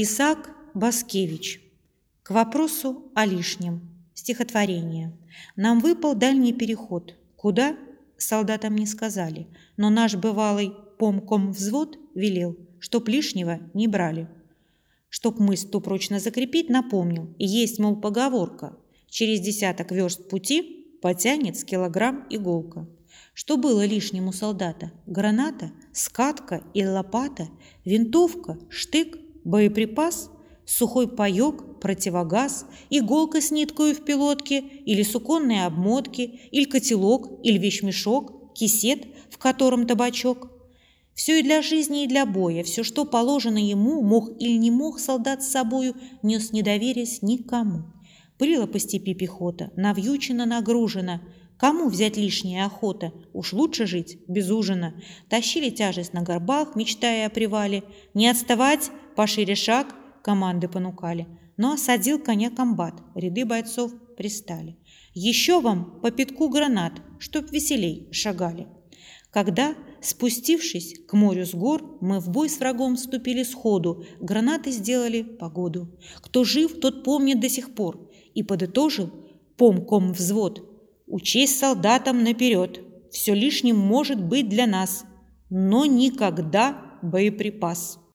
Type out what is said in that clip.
Исаак Баскевич. К вопросу о лишнем. Стихотворение. Нам выпал дальний переход. Куда? Солдатам не сказали. Но наш бывалый помком взвод велел, чтоб лишнего не брали. Чтоб мысль ту прочно закрепить, напомнил. Есть, мол, поговорка. Через десяток верст пути потянет с килограмм иголка. Что было лишнему солдата? Граната, скатка и лопата, винтовка, штык, боеприпас, сухой паёк, противогаз, иголка с ниткою в пилотке или суконные обмотки, или котелок, или вещмешок, кисет, в котором табачок. Все и для жизни, и для боя, все, что положено ему, мог или не мог солдат с собою, нес недоверие никому. Пылила по степи пехота, навьючена, нагружена – Кому взять лишнее охота? Уж лучше жить без ужина. Тащили тяжесть на горбах, мечтая о привале. Не отставать, пошире шаг, команды понукали. Но осадил коня комбат, ряды бойцов пристали. Еще вам по пятку гранат, чтоб веселей шагали. Когда, спустившись к морю с гор, мы в бой с врагом вступили сходу, гранаты сделали погоду. Кто жив, тот помнит до сих пор. И подытожил помком взвод – Учесть солдатам наперед. Все лишним может быть для нас, но никогда боеприпас.